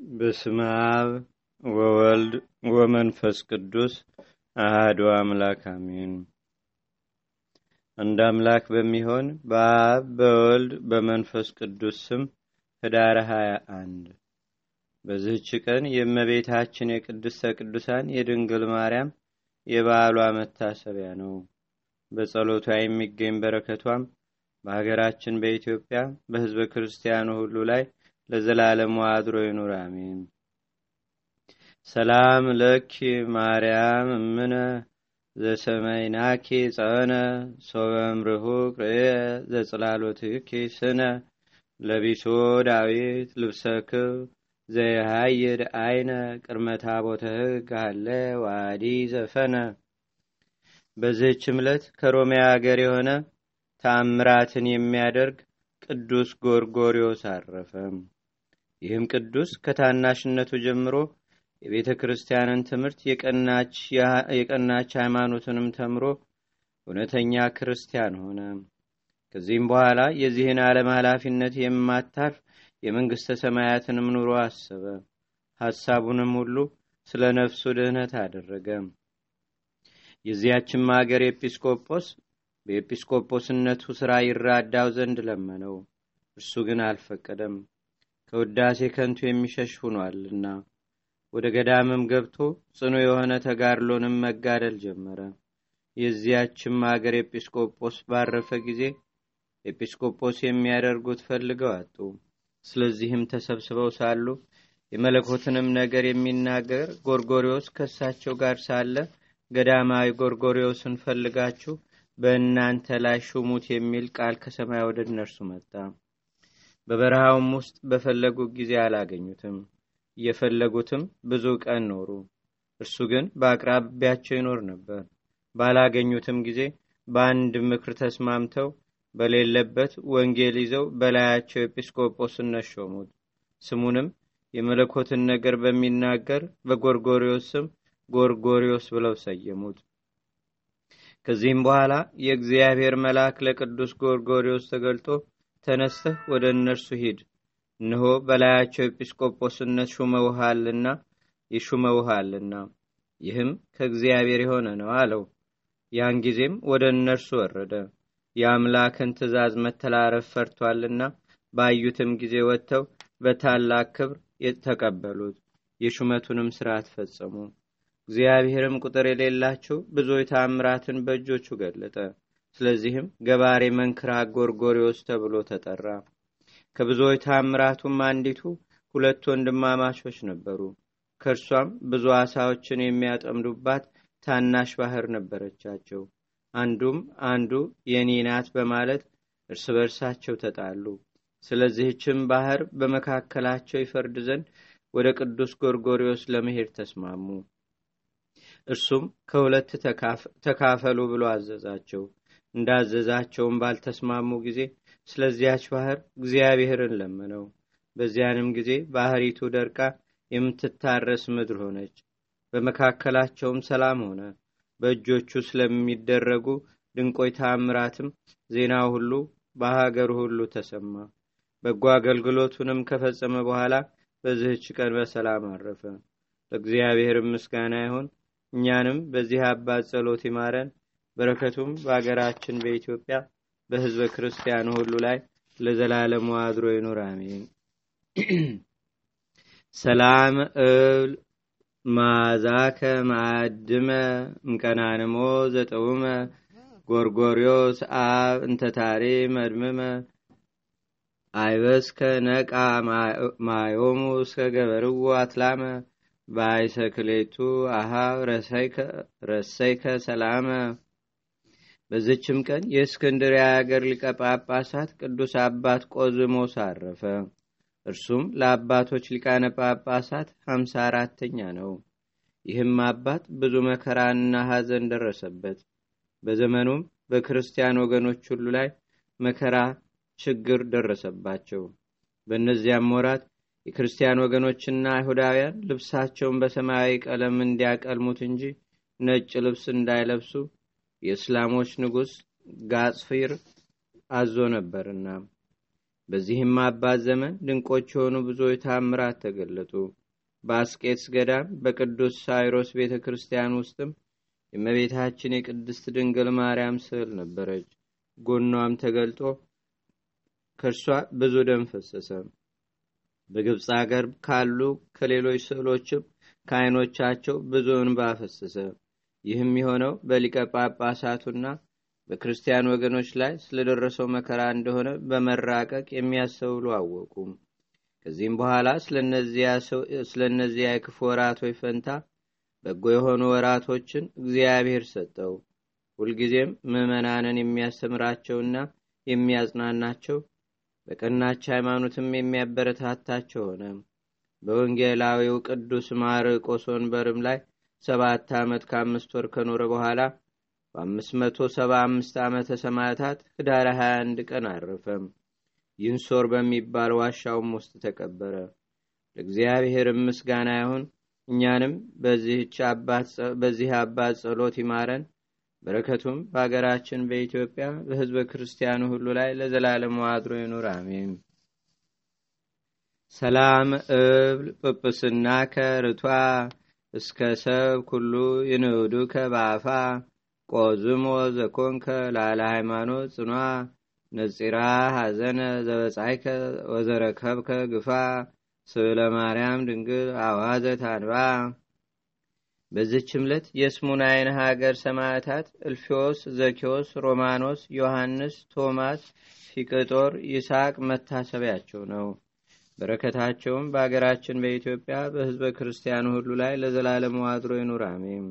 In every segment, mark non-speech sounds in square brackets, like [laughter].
በስመ አብ ወወልድ ወመንፈስ ቅዱስ አህዱ አምላክ አሜን። አንድ አምላክ በሚሆን በአብ በወልድ በመንፈስ ቅዱስ ስም ህዳር ሀያ አንድ በዚህች ቀን የእመቤታችን የቅድስተ ቅዱሳን የድንግል ማርያም የበዓሏ መታሰቢያ ነው። በጸሎቷ የሚገኝ በረከቷም በሀገራችን በኢትዮጵያ በህዝበ ክርስቲያኑ ሁሉ ላይ ለዘላለሙ አድሮ ይኑር፣ አሜን። ሰላም ለኪ ማርያም እምነ ዘሰመይናኪ ጸነ ሶበምርሁቅ ርእየ ዘጽላሎትኪ ስነ ለቢሶ ዳዊት ልብሰክብ ዘየሃይድ አይነ ቅድመ ታቦተ ሕግ አለ ዋዲ ዘፈነ። በዚህች ዕለት ከሮሚያ አገር የሆነ ተአምራትን የሚያደርግ ቅዱስ ጎርጎሪዮስ አረፈ። ይህም ቅዱስ ከታናሽነቱ ጀምሮ የቤተ ክርስቲያንን ትምህርት የቀናች ሃይማኖትንም ተምሮ እውነተኛ ክርስቲያን ሆነ። ከዚህም በኋላ የዚህን ዓለም ኃላፊነት የማታርፍ የመንግሥተ ሰማያትንም ኑሮ አሰበ። ሐሳቡንም ሁሉ ስለ ነፍሱ ድህነት አደረገ። የዚያችም አገር ኤጲስቆጶስ በኤጲስቆጶስነቱ ሥራ ይራዳው ዘንድ ለመነው። እርሱ ግን አልፈቀደም፣ ከውዳሴ ከንቱ የሚሸሽ ሆኗልና። ወደ ገዳምም ገብቶ ጽኑ የሆነ ተጋድሎንም መጋደል ጀመረ። የዚያችም አገር ኤጲስቆጶስ ባረፈ ጊዜ ኤጲስቆጶስ የሚያደርጉት ፈልገው አጡ። ስለዚህም ተሰብስበው ሳሉ የመለኮትንም ነገር የሚናገር ጎርጎሪዎስ ከእሳቸው ጋር ሳለ ገዳማዊ ጎርጎሪዎስን ፈልጋችሁ በእናንተ ላይ ሹሙት የሚል ቃል ከሰማይ ወደ እነርሱ መጣ። በበረሃውም ውስጥ በፈለጉት ጊዜ አላገኙትም። እየፈለጉትም ብዙ ቀን ኖሩ። እርሱ ግን በአቅራቢያቸው ይኖር ነበር። ባላገኙትም ጊዜ በአንድ ምክር ተስማምተው በሌለበት ወንጌል ይዘው በላያቸው ኤጲስቆጶስነት ሾሙት። ስሙንም የመለኮትን ነገር በሚናገር በጎርጎሪዎስ ስም ጎርጎሪዎስ ብለው ሰየሙት። ከዚህም በኋላ የእግዚአብሔር መልአክ ለቅዱስ ጎርጎሪዎስ ተገልጦ ተነስተህ ወደ እነርሱ ሂድ፣ እነሆ በላያቸው ኤጲስቆጶስነት ሹመውሃልና ይሹመውሃልና ይህም ከእግዚአብሔር የሆነ ነው አለው። ያን ጊዜም ወደ እነርሱ ወረደ። የአምላክን ትእዛዝ መተላለፍ ፈርቷልና ባዩትም ጊዜ ወጥተው በታላቅ ክብር ተቀበሉት። የሹመቱንም ስርዓት ፈጸሙ። እግዚአብሔርም ቁጥር የሌላቸው ብዙ ታምራትን በእጆቹ ገለጠ። ስለዚህም ገባሬ መንክራ ጎርጎሪዎስ ተብሎ ተጠራ። ከብዙዎች ታምራቱም አንዲቱ ሁለት ወንድማማቾች ነበሩ። ከእርሷም ብዙ አሳዎችን የሚያጠምዱባት ታናሽ ባህር ነበረቻቸው። አንዱም አንዱ የኔ ናት በማለት እርስ በርሳቸው ተጣሉ። ስለዚህችም ባህር በመካከላቸው ይፈርድ ዘንድ ወደ ቅዱስ ጎርጎሪዎስ ለመሄድ ተስማሙ። እርሱም ከሁለት ተካፈሉ ብሎ አዘዛቸው። እንዳዘዛቸውም ባልተስማሙ ጊዜ ስለዚያች ባህር እግዚአብሔርን ለመነው። በዚያንም ጊዜ ባህሪቱ ደርቃ የምትታረስ ምድር ሆነች። በመካከላቸውም ሰላም ሆነ። በእጆቹ ስለሚደረጉ ድንቆይ ታምራትም ዜናው ሁሉ በሀገሩ ሁሉ ተሰማ። በጎ አገልግሎቱንም ከፈጸመ በኋላ በዚህች ቀን በሰላም አረፈ። ለእግዚአብሔር ምስጋና ይሁን። እኛንም በዚህ አባት ጸሎት ይማረን። በረከቱም በአገራችን በኢትዮጵያ በሕዝበ ክርስቲያኑ ሁሉ ላይ ለዘላለሙ አድሮ ይኑር፣ አሜን። ሰላም እብል ማዛከ ማዕድመ እምቀናንሞ ዘጠውመ ጎርጎሪዮስ አብ እንተታሬ መድምመ አይበስከ ነቃ ማዮሙ እስከ ገበርዎ አትላመ በአይሰክሌቱ አሃብ ረሰይከ ሰላመ። በዝችም ቀን የእስክንድርያ አገር ሊቀ ጳጳሳት ቅዱስ አባት ቆዝሞስ አረፈ። እርሱም ለአባቶች ሊቃነ ጳጳሳት ሀምሳ አራተኛ ነው። ይህም አባት ብዙ መከራና ሐዘን ደረሰበት። በዘመኑም በክርስቲያን ወገኖች ሁሉ ላይ መከራ፣ ችግር ደረሰባቸው። በእነዚያም ወራት የክርስቲያን ወገኖችና አይሁዳውያን ልብሳቸውን በሰማያዊ ቀለም እንዲያቀልሙት እንጂ ነጭ ልብስ እንዳይለብሱ የእስላሞች ንጉሥ ጋጽፊር አዞ ነበርና በዚህም አባት ዘመን ድንቆች የሆኑ ብዙዎች ታምራት ተገለጡ። በአስቄትስ ገዳም በቅዱስ ሳይሮስ ቤተ ክርስቲያን ውስጥም የእመቤታችን የቅድስት ድንግል ማርያም ስዕል ነበረች። ጎኗም ተገልጦ ከእርሷ ብዙ ደም ፈሰሰ። በግብፅ አገር ካሉ ከሌሎች ስዕሎችም ከዓይኖቻቸው ብዙ እንባ ፈሰሰ። ይህም የሆነው በሊቀ ጳጳሳቱና በክርስቲያን ወገኖች ላይ ስለደረሰው መከራ እንደሆነ በመራቀቅ የሚያስተውሉ አወቁ። ከዚህም በኋላ ስለ እነዚያ የክፉ ወራቶች ፈንታ በጎ የሆኑ ወራቶችን እግዚአብሔር ሰጠው። ሁልጊዜም ምዕመናንን የሚያስተምራቸውና የሚያጽናናቸው በቀናች ሃይማኖትም የሚያበረታታቸው ሆነ። በወንጌላዊው ቅዱስ ማርቆስ ወንበርም ላይ ሰባት ዓመት ከአምስት ወር ከኖረ በኋላ በአምስት መቶ ሰባ አምስት ዓመተ ሰማዕታት ህዳር 21 ቀን አረፈም። ይንሶር በሚባል ዋሻውም ውስጥ ተቀበረ። ለእግዚአብሔርም ምስጋና ይሁን። እኛንም በዚህ አባት ጸሎት ይማረን። በረከቱም በአገራችን በኢትዮጵያ በህዝበ ክርስቲያኑ ሁሉ ላይ ለዘላለሙ አድሮ ይኑር፣ አሜን። ሰላም እብል ጵጵስና ከርቷ እስከ ሰብ ኩሉ ይንውዱከ በአፋ ቆዝሞ ዘኮንከ ላለ ሃይማኖት ጽኗ ነጺራ ሐዘነ ዘበጻይከ ወዘረከብከ ግፋ ስለ ማርያም ድንግል አዋዘ ታንባ። በዚች ዕለት የስሙናይን ሀገር ሰማዕታት እልፊዮስ፣ ዘኪዎስ፣ ሮማኖስ፣ ዮሐንስ፣ ቶማስ፣ ፊቅጦር፣ ይስሐቅ መታሰቢያቸው ነው። በረከታቸውም በአገራችን በኢትዮጵያ በህዝበ ክርስቲያኑ ሁሉ ላይ ለዘላለሙ አድሮ ይኑር፣ አሜን።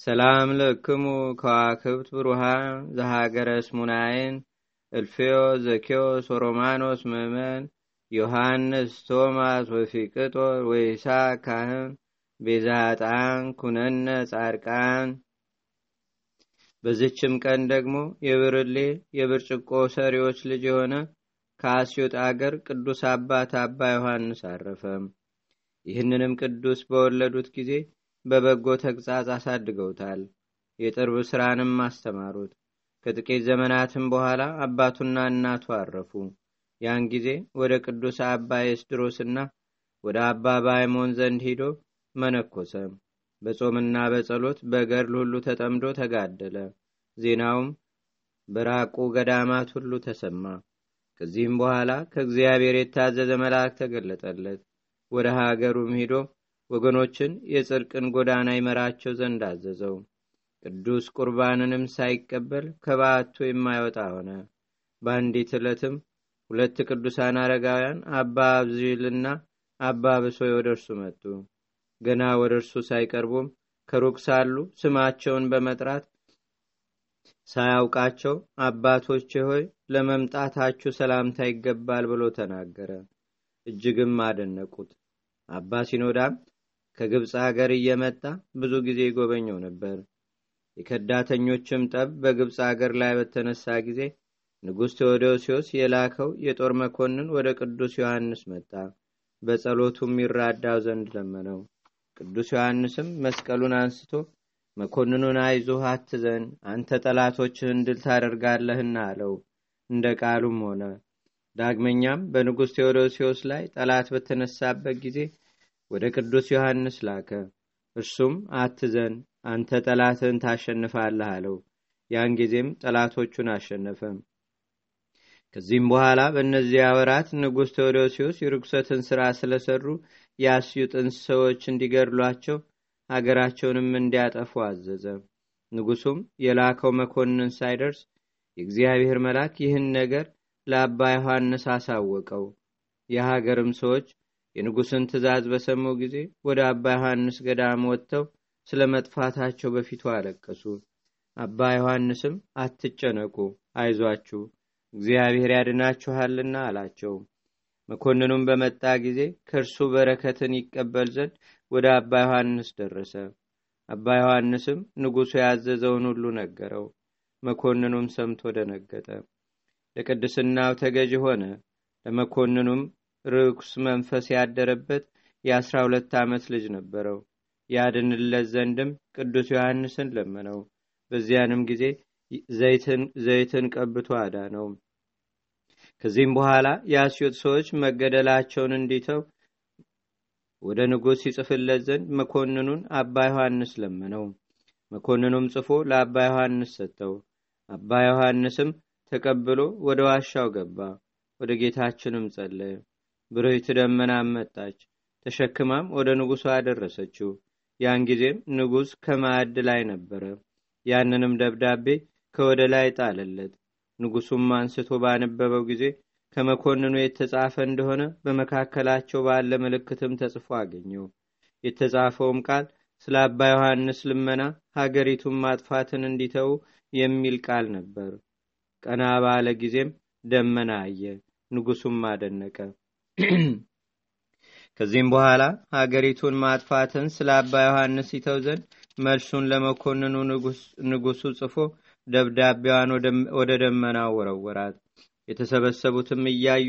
ሰላም ለክሙ ከዋክብት ብሩሃን ዘሃገረ ስሙናይን እልፌዮ ዘኬዎስ ወሮማኖስ ምእመን ዮሐንስ ቶማስ ወፊቅጦር ወይስሐቅ ካህን ቤዛጣን ኩነነ ጻድቃን። በዝችም ቀን ደግሞ የብርሌ የብርጭቆ ሰሪዎች ልጅ የሆነ ከአስዮጥ አገር ቅዱስ አባት አባ ዮሐንስ አረፈ። ይህንንም ቅዱስ በወለዱት ጊዜ በበጎ ተግጻጽ አሳድገውታል። የጥርብ ሥራንም አስተማሩት። ከጥቂት ዘመናትም በኋላ አባቱና እናቱ አረፉ። ያን ጊዜ ወደ ቅዱስ አባ ኤስድሮስና ወደ አባ ባይሞን ዘንድ ሂዶ መነኮሰ። በጾምና በጸሎት በገድል ሁሉ ተጠምዶ ተጋደለ። ዜናውም በራቁ ገዳማት ሁሉ ተሰማ። ከዚህም በኋላ ከእግዚአብሔር የታዘዘ መልአክ ተገለጠለት። ወደ ሀገሩም ሂዶ ወገኖችን የጽድቅን ጎዳና ይመራቸው ዘንድ አዘዘው። ቅዱስ ቁርባንንም ሳይቀበል ከበዓቱ የማይወጣ ሆነ። በአንዲት ዕለትም ሁለት ቅዱሳን አረጋውያን አባ አብዚልና አባ ብሶይ ወደ እርሱ መጡ። ገና ወደ እርሱ ሳይቀርቡም ከሩቅ ሳሉ ስማቸውን በመጥራት ሳያውቃቸው አባቶቼ ሆይ ለመምጣታችሁ ሰላምታ ይገባል ብሎ ተናገረ። እጅግም አደነቁት። አባ ሲኖዳም ከግብፅ አገር እየመጣ ብዙ ጊዜ ይጎበኘው ነበር። የከዳተኞችም ጠብ በግብፅ አገር ላይ በተነሳ ጊዜ ንጉሥ ቴዎዶሲዎስ የላከው የጦር መኮንን ወደ ቅዱስ ዮሐንስ መጣ። በጸሎቱም ይራዳው ዘንድ ለመነው። ቅዱስ ዮሐንስም መስቀሉን አንስቶ መኮንኑን አይዞህ አትዘን፣ አንተ ጠላቶችህን ድል ታደርጋለህና አለው። እንደ ቃሉም ሆነ። ዳግመኛም በንጉሥ ቴዎዶሲዎስ ላይ ጠላት በተነሳበት ጊዜ ወደ ቅዱስ ዮሐንስ ላከ። እርሱም አትዘን፣ አንተ ጠላትህን ታሸንፋለህ አለው። ያን ጊዜም ጠላቶቹን አሸነፈ። ከዚህም በኋላ በእነዚያ ወራት ንጉሥ ቴዎዶሲዎስ የርኩሰትን ሥራ ስለሰሩ የአስዩጥን ሰዎች እንዲገድሏቸው አገራቸውንም እንዲያጠፉ አዘዘ። ንጉሡም የላከው መኮንን ሳይደርስ የእግዚአብሔር መልአክ ይህን ነገር ለአባ ዮሐንስ አሳወቀው። የሀገርም ሰዎች የንጉሥን ትእዛዝ በሰሙ ጊዜ ወደ አባ ዮሐንስ ገዳም ወጥተው ስለ መጥፋታቸው በፊቱ አለቀሱ። አባ ዮሐንስም አትጨነቁ፣ አይዟችሁ እግዚአብሔር ያድናችኋልና አላቸው። መኮንኑም በመጣ ጊዜ ከእርሱ በረከትን ይቀበል ዘንድ ወደ አባ ዮሐንስ ደረሰ። አባ ዮሐንስም ንጉሡ ያዘዘውን ሁሉ ነገረው። መኮንኑም ሰምቶ ደነገጠ። ለቅድስናው ተገዥ ሆነ። ለመኮንኑም ርኩስ መንፈስ ያደረበት የአስራ ሁለት ዓመት ልጅ ነበረው። ያድንለት ዘንድም ቅዱስ ዮሐንስን ለመነው። በዚያንም ጊዜ ዘይትን ቀብቶ አዳነው። ከዚህም በኋላ የአስዮት ሰዎች መገደላቸውን እንዲተው ወደ ንጉሥ ይጽፍለት ዘንድ መኮንኑን አባ ዮሐንስ ለመነው። መኮንኑም ጽፎ ለአባ ዮሐንስ ሰጠው። አባ ዮሐንስም ተቀብሎ ወደ ዋሻው ገባ። ወደ ጌታችንም ጸለየ። ብርህት ደመናም መጣች፣ ተሸክማም ወደ ንጉሡ አደረሰችው። ያን ጊዜም ንጉሥ ከማዕድ ላይ ነበረ። ያንንም ደብዳቤ ከወደ ላይ ጣለለት። ንጉሡም አንስቶ ባነበበው ጊዜ ከመኮንኑ የተጻፈ እንደሆነ በመካከላቸው ባለ ምልክትም ተጽፎ አገኘው። የተጻፈውም ቃል ስለ አባ ዮሐንስ ልመና ሀገሪቱን ማጥፋትን እንዲተዉ የሚል ቃል ነበር። ቀና ባለ ጊዜም ደመና አየ። ንጉሡም አደነቀ። [clears throat] ከዚህም በኋላ ሀገሪቱን ማጥፋትን ስለ አባ ዮሐንስ ይተው ዘንድ መልሱን ለመኮንኑ ንጉሡ ጽፎ ደብዳቤዋን ወደ ደመናው ወረወራት። የተሰበሰቡትም እያዩ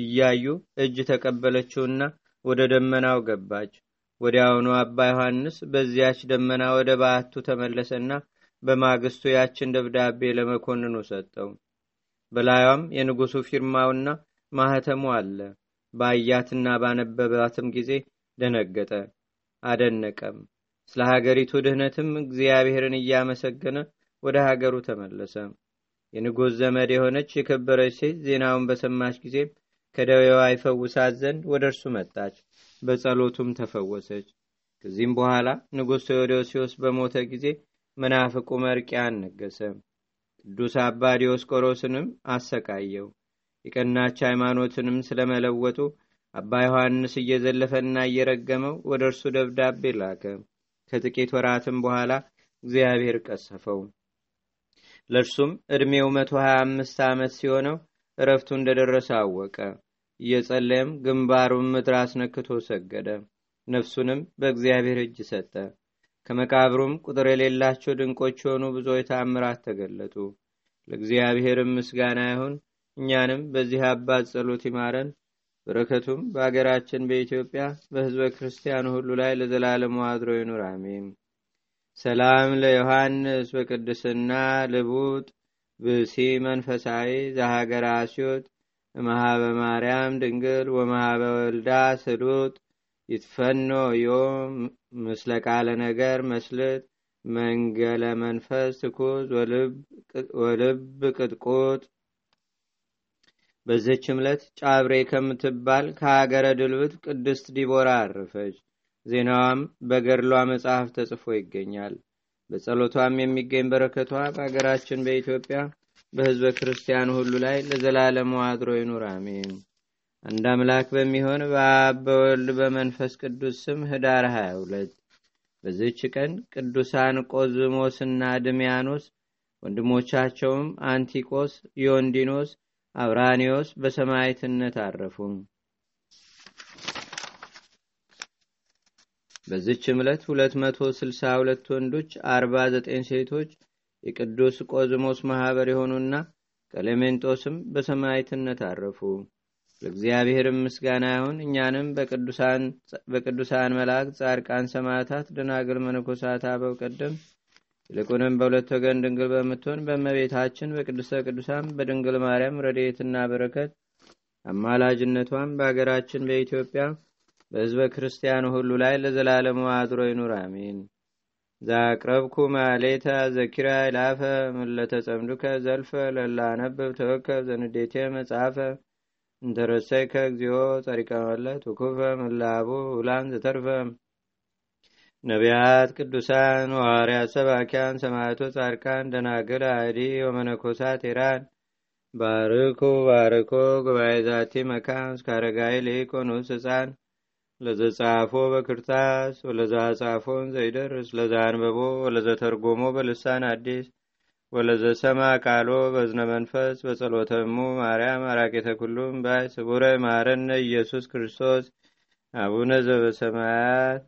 እያዩ እጅ ተቀበለችውና ወደ ደመናው ገባች። ወዲያውኑ አባ ዮሐንስ በዚያች ደመና ወደ በዓቱ ተመለሰና በማግስቱ ያችን ደብዳቤ ለመኮንኑ ሰጠው። በላዩም የንጉሡ ፊርማውና ማህተሙ አለ። ባያትና ባነበባትም ጊዜ ደነገጠ፣ አደነቀም። ስለ ሀገሪቱ ድህነትም እግዚአብሔርን እያመሰገነ ወደ ሀገሩ ተመለሰ። የንጉሥ ዘመድ የሆነች የከበረች ሴት ዜናውን በሰማች ጊዜ ከደዌዋ ይፈውሳት ዘንድ ወደ እርሱ መጣች። በጸሎቱም ተፈወሰች። ከዚህም በኋላ ንጉሥ ቴዎዶሲዎስ በሞተ ጊዜ መናፍቁ መርቅያን ነገሰ። ቅዱስ አባ ዲዮስቆሮስንም አሰቃየው። የቀናች ሃይማኖትንም ስለመለወጡ አባ ዮሐንስ እየዘለፈና እየረገመው ወደ እርሱ ደብዳቤ ላከ። ከጥቂት ወራትም በኋላ እግዚአብሔር ቀሰፈው። ለእርሱም ዕድሜው መቶ ሀያ አምስት ዓመት ሲሆነው እረፍቱ እንደደረሰ አወቀ። እየጸለየም ግንባሩን ምድር አስነክቶ ሰገደ። ነፍሱንም በእግዚአብሔር እጅ ሰጠ። ከመቃብሩም ቁጥር የሌላቸው ድንቆች የሆኑ ብዙዎች ተአምራት ተገለጡ። ለእግዚአብሔርም ምስጋና ይሁን። እኛንም በዚህ አባት ጸሎት ይማረን። በረከቱም በአገራችን በኢትዮጵያ በሕዝበ ክርስቲያኑ ሁሉ ላይ ለዘላለሙ አድሮ ይኑር፣ አሜን። ሰላም ለዮሐንስ በቅድስና ልቡጥ ብሲ መንፈሳዊ ዘሀገር አስዮት እመሃበ ማርያም ድንግል ወመሃበ ወልዳ ስሉጥ ይትፈኖ ዮም ምስለ ቃለ ነገር መስልጥ መንገለ መንፈስ ትኩዝ ወልብ ቅጥቁጥ። በዚህች ዕለት ጫብሬ ከምትባል ከሀገረ ድልብት ቅድስት ዲቦራ አረፈች። ዜናዋም በገድሏ መጽሐፍ ተጽፎ ይገኛል። በጸሎቷም የሚገኝ በረከቷ በሀገራችን በኢትዮጵያ በሕዝበ ክርስቲያኑ ሁሉ ላይ ለዘላለሙ አድሮ ይኑር፣ አሜን። አንድ አምላክ በሚሆን በአብ በወልድ በመንፈስ ቅዱስ ስም ህዳር 22 በዚህች ቀን ቅዱሳን ቆዝሞስና ድሚያኖስ ወንድሞቻቸውም አንቲቆስ፣ ዮንዲኖስ፣ አብራኒዎስ በሰማዕትነት አረፉ። በዚች ዕለት 262 ወንዶች፣ 49 ሴቶች የቅዱስ ቆዝሞስ ማኅበር የሆኑና ቀሌሜንጦስም በሰማዕትነት አረፉ። ለእግዚአብሔርም ምስጋና ይሁን። እኛንም በቅዱሳን መላእክት፣ ጻድቃን፣ ሰማዕታት፣ ደናግል፣ መነኮሳት፣ አበው ቀደም ይልቁንም በሁለት ወገን ድንግል በምትሆን በእመቤታችን በቅድስተ ቅዱሳን በድንግል ማርያም ረድኤትና በረከት አማላጅነቷም በአገራችን በኢትዮጵያ በሕዝበ ክርስቲያኑ ሁሉ ላይ ለዘላለሙ አድሮ ይኑር፣ አሜን። ዛቅረብኩ ማሌታ ዘኪራ ይላፈ ምለተጸምዱከ ዘልፈ ለላነብብ ተወከብ ዘንዴቴ መጽሐፈ እንተረሰይከ እግዚኦ ጸሪቀ መለት ውኩፈ ውላን ዘተርፈ። ነቢያት፣ ቅዱሳን፣ ሐዋርያት፣ ሰባኪያን፣ ሰማዕቶ፣ ጻድቃን፣ ደናግል፣ አዲ ወመነኮሳት ኢራን ባርኩ ባርኮ ጉባኤ ዛቲ መካን እስከ አረጋዊ ሊቆኑስ ህፃን ለዘጻፎ በክርታስ ወለዛ ጻፎን ዘይደርስ። ለዛ አንበቦ ወለዘተርጎሞ በልሳን አዲስ ወለዘሰማ ቃሎ በዝነ መንፈስ በጸሎተሙ ማርያም አራቄተ ኩሉም ባይ ስቡረ ማረነ ኢየሱስ ክርስቶስ አቡነ ዘበሰማያት